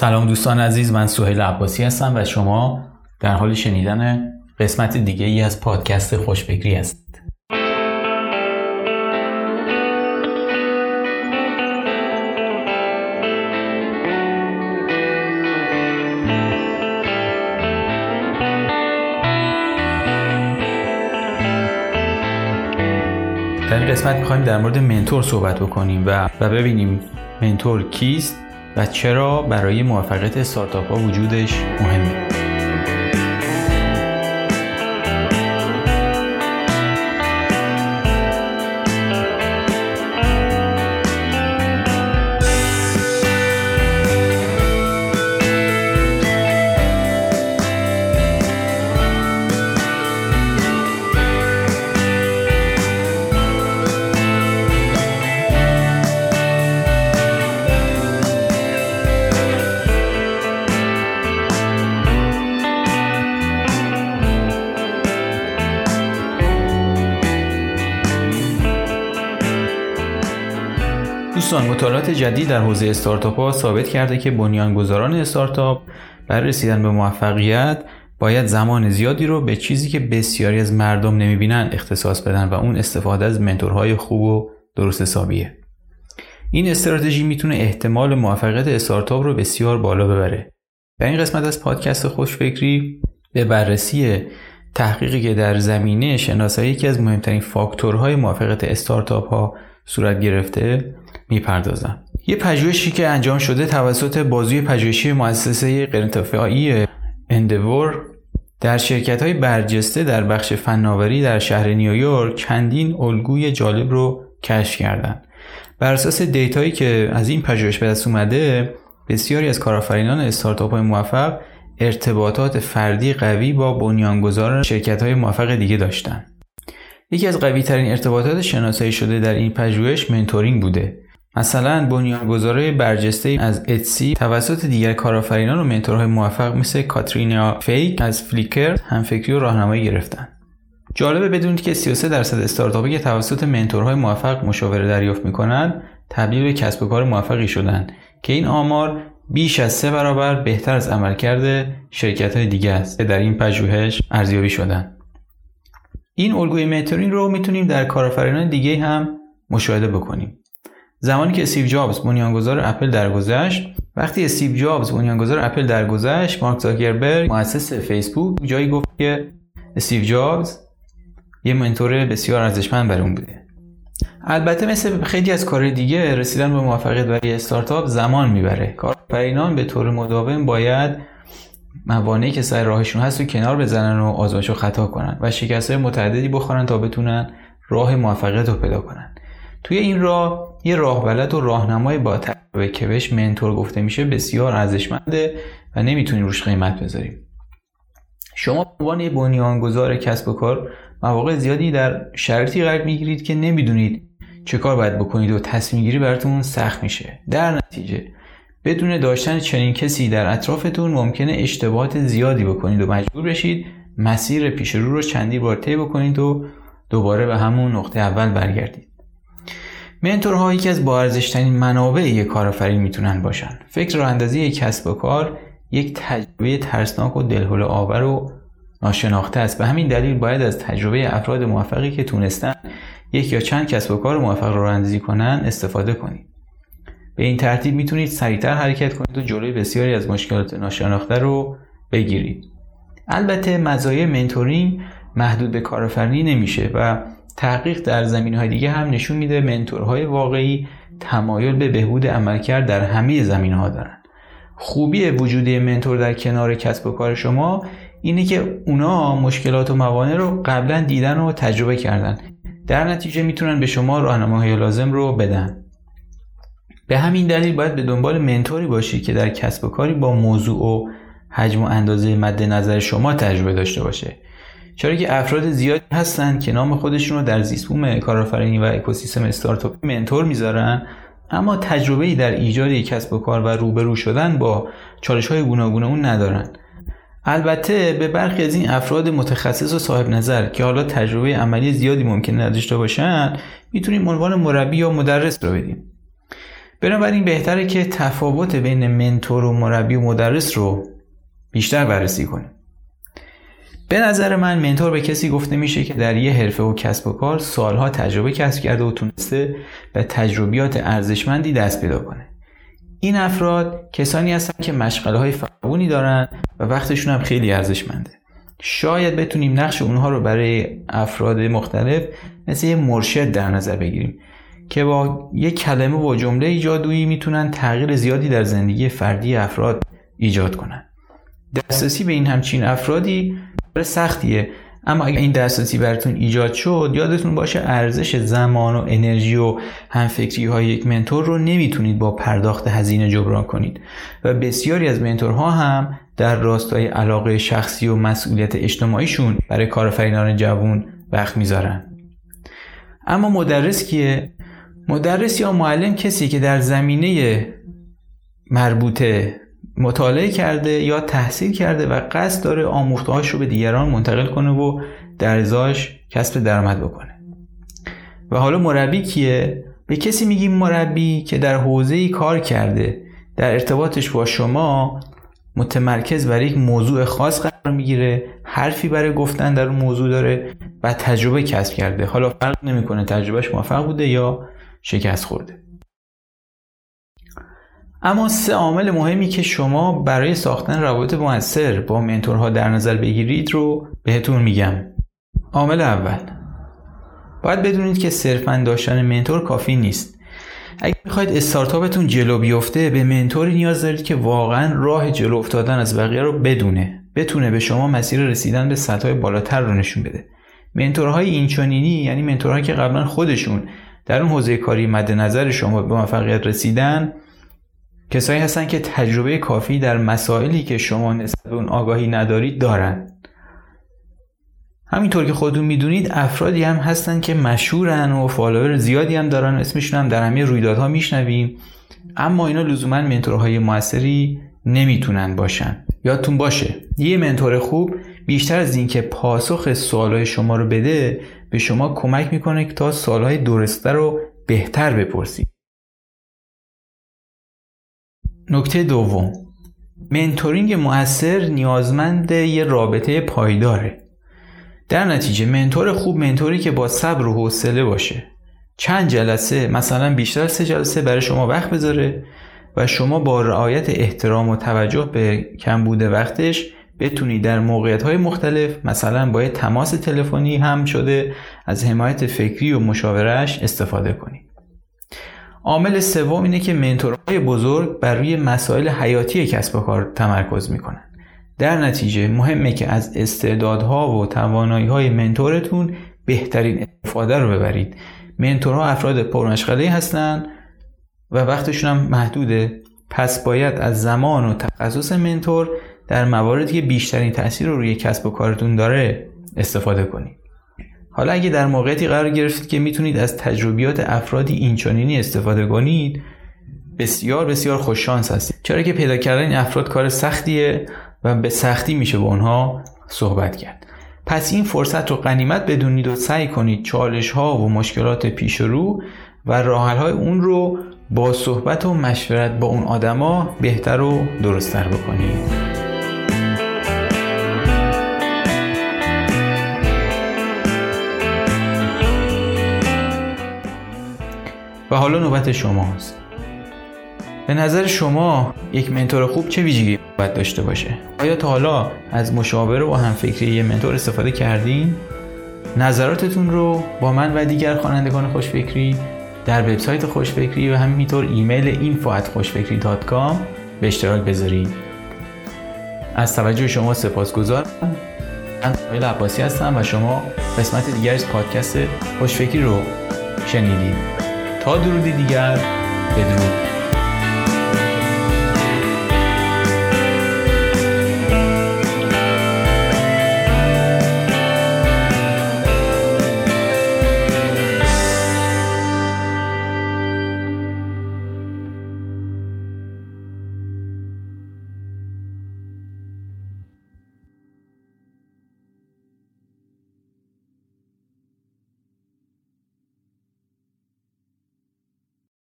سلام دوستان عزیز من سهیل عباسی هستم و شما در حال شنیدن قسمت دیگه ای از پادکست خوشفکری هستید. در این قسمت می‌خوایم در مورد منتور صحبت بکنیم و, و ببینیم منتور کیست و چرا برای موفقیت استارتاپ ها وجودش مهمه؟ دوستان مطالعات جدید در حوزه استارتاپ ها ثابت کرده که بنیانگذاران استارتاپ برای رسیدن به موفقیت باید زمان زیادی رو به چیزی که بسیاری از مردم نمی‌بینن اختصاص بدن و اون استفاده از منتورهای خوب و درست حسابیه. این استراتژی می‌تونه احتمال موفقیت استارتاپ رو بسیار بالا ببره. در این قسمت از پادکست خوشفکری به بررسی تحقیقی که در زمینه شناسایی یکی از مهمترین فاکتورهای موفقیت استارتاپ ها صورت گرفته می‌پردازم یه پژوهشی که انجام شده توسط بازوی پژوهشی مؤسسه غیرانتفاعی اندور در شرکت های برجسته در بخش فناوری در شهر نیویورک چندین الگوی جالب رو کشف کردند. بر اساس دیتایی که از این پژوهش به دست اومده بسیاری از کارآفرینان استارتاپ های موفق ارتباطات فردی قوی با بنیانگذار شرکت های موفق دیگه داشتند. یکی از قوی ترین ارتباطات شناسایی شده در این پژوهش mentoring بوده مثلا بنیانگذارای برجسته از اتسی توسط دیگر کارآفرینان و mentor های موفق مثل کاترینا فیک از فلیکر همفکری و راهنمایی گرفتن. جالبه بدونید که 33 درصد استارتاپی که توسط mentor های موفق مشاوره دریافت می‌کنند تبدیل به کسب و کار موفقی شدند که این آمار بیش از سه برابر بهتر از عملکرد شرکت های دیگه است که در این پژوهش ارزیابی شدن. این الگوی mentoring رو می‌تونیم در کارآفرینان دیگه هم مشاهده بکنیم. زمانی که استیو جابز بنیانگذار اپل درگذشت وقتی استیو جابز بنیانگذار اپل درگذشت مارک زاکربرگ مؤسس فیسبوک جایی گفت که استیو جابز یه mentor بسیار ارزشمند برای اون بوده. البته مثل خیلی از کار دیگه رسیدن به موفقیت برای استارتاپ زمان می‌بره. کارآفرینان به طور مداوم باید موانعی که سر راهشون هست و کنار بزنن و آزمایش و خطا کنن و شکست متعددی بخورن تا بتونن راه موفقیت رو پیدا کنن. توی این راه یه راه بلد و راهنمای با تجربه که بهش منتور گفته میشه بسیار ارزشمنده و نمی‌تونیم روش قیمت بذاریم شما به عنوان یه بنیانگذار کسب و کار مواقع زیادی در شرایطی قرار می‌گیرید که نمی‌دونید چه کار باید بکنید و تصمیم گیری براتون سخت میشه. در نتیجه بدون داشتن چنین کسی در اطرافتون ممکنه اشتباهات زیادی بکنید و مجبور بشید مسیر پیش رو رو چندی بار طی بکنید و دوباره به همون نقطه اول برگردید. منتورها یکی از با ارزشترین منابع یک کارآفرین می‌تونن باشن. فکر راه اندازی یک کسب و کار یک تجربه ترسناک و دلهله آور و ناشناخته است. به همین دلیل باید از تجربه افراد موفقی که تونستن یک یا چند کسب و کار موفق رو اندازی کنن استفاده کنید. به این ترتیب می‌تونید سریعتر حرکت کنید و جلوی بسیاری از مشکلات ناشناخته رو بگیرید. البته مزایای منتورینگ محدود به کارآفرینی نمیشه و تحقیق در زمین های دیگه هم نشون میده منتورهای واقعی تمایل به بهبود عملکرد در همه زمین ها دارن. خوبی وجودی منتور در کنار کسب و کار شما اینه که اونا مشکلات و موانع رو قبلا دیدن و تجربه کردن. در نتیجه می‌تونن به شما راهنماهای لازم رو بدن. به همین دلیل باید به دنبال منتوری باشی که در کسب و کاری با موضوع و حجم و اندازه مد نظر شما تجربه داشته باشه. چرا که افراد زیادی هستن که نام خودشون رو در زیستبوم کارآفرینی و اکوسیستم استارتاپی منتور می‌ذارن اما تجربه در ایجاد کسب و کار و روبرو شدن با چالش های گوناگون اون ندارن. البته به برخی از این افراد متخصص و صاحب نظر که حالا تجربه عملی زیادی ممکنه نداشته باشن می‌تونیم عنوان مربی یا مدرس رو بدیم. بنابراین بهتره که تفاوت بین منتور و مربی و مدرس رو بیشتر بررسی کنیم. به نظر من منتور به کسی گفته میشه که در یه حرفه و کسب و کار سالها تجربه کسب کرده و تونسته به تجربیات ارزشمندی دست پیدا کنه. این افراد کسانی هستن که مشغله های فعونی دارن و وقتشون هم خیلی ارزشمنده. شاید بتونیم نقش اونها رو برای افراد مختلف مثل یه مرشد در نظر بگیریم که با یک کلمه و جمله جادویی می‌تونن تغییر زیادی در زندگی فردی افراد ایجاد کنن. دسترسی به این همچین افرادی سختیه. اما اگر این دسترسی براتون ایجاد شد یادتون باشه ارزش زمان و انرژی و همفکری های یک منتور رو نمی‌تونید با پرداخت هزینه جبران کنید. و بسیاری از منتورها هم در راستای علاقه شخصی و مسئولیت اجتماعیشون برای کارآفرینان جوون وقت می‌ذارن. اما مدرس کیه؟ مدرس یا معلم کسی که در زمینه مربوطه مطالعه کرده یا تحصیل کرده و قصد داره آموختهاش رو به دیگران منتقل کنه و در ازاش کسب درآمد بکنه. و حالا مربی کیه؟ به کسی میگیم مربی که در حوزه کار کرده در ارتباطش با شما متمرکز بر یک موضوع خاص قرار می‌گیره حرفی برای گفتن در اون موضوع داره و تجربه کسب کرده. حالا فرق نمی‌کنه تجربهش موفق بوده یا شکست خورده. اما سه عامل مهمی که شما برای ساختن روابط موثر با منتورها در نظر بگیرید رو بهتون میگم. عامل اول. باید بدونید که صرفا داشتن منتور کافی نیست. اگر می‌خواید استارتاپتون جلو بیفته به منتوری نیاز دارید که واقعا راه جلو افتادن از بقیه رو بدونه. بتونه به شما مسیر رسیدن به سطح بالاتر رو نشون بده. منتورهای اینچنینی یعنی منتورهایی که قبلا خودشون در اون حوزه کاری مد نظر شما به موفقیت رسیدن کسایی هستن که تجربه کافی در مسائلی که شما نسبت به اون آگاهی ندارید دارن. همینطور که خودتون می‌دونید افرادی هم هستن که مشهورن و فالوور زیادی هم دارن اسمشون هم در همه رویدادها میشنویم. اما اینا لزوما منتورهای موثری نمی‌تونن باشن. یادتون باشه یه منتور خوب بیشتر از اینکه پاسخ سوالهای شما رو بده به شما کمک می‌کنه تا سوالهای درسته رو بهتر بپرسید. نکته دوم. منتورینگ موثر نیازمند یه رابطه پایداره. در نتیجه منتور خوب منتوری که با صبر و حوصله باشه. چند جلسه مثلا بیشتر سه جلسه برای شما وقت بذاره و شما با رعایت احترام و توجه به کمبود وقتش بتونید در موقعیت های مختلف مثلا با تماس تلفنی هم شده از حمایت فکری و مشاورش استفاده کنید عامل سوم اینه که منتورهای بزرگ بر روی مسائل حیاتی کسب و کار تمرکز می‌کنن. در نتیجه مهمه که از استعدادها و توانایی های منتورتون بهترین استفاده رو ببرید. منتورها افراد پرمشغله هستند و وقتشون هم محدوده. پس باید از زمان و تخصص منتور در مواردی که بیشترین تاثیر رو روی کسب و کارتون داره استفاده کنید. حالا اگه در موقعیتی قرار گرفتید که می‌تونید از تجربیات افرادی اینچنینی استفاده کنید بسیار بسیار خوششانس هستید. چرا که پیدا کردن این افراد کار سختیه و به سختی میشه با اونها صحبت کرد. پس این فرصت رو قنیمت بدونید و سعی کنید چالش ها و مشکلات پیش رو و راحل های اون رو با صحبت و مشورت با اون آدما بهتر و درستتر بکنید. حالا نوبت شماست. به نظر شما یک منتور خوب چه ویژگی باید داشته باشه؟ آیا تا حالا از مشاوره و همفکری یه منتور استفاده کردین؟ نظراتتون رو با من و دیگر خوانندگان خوشفکری در وبسایت خوشفکری و همینطور ایمیل info@خوشفکری.com به اشتراک بذارید. از توجه شما سپاسگزارم. من سمیل عباسی هستم و شما قسمت دیگر از پادکست خوشفکری رو شنیدید. درودی دیگر بدرود.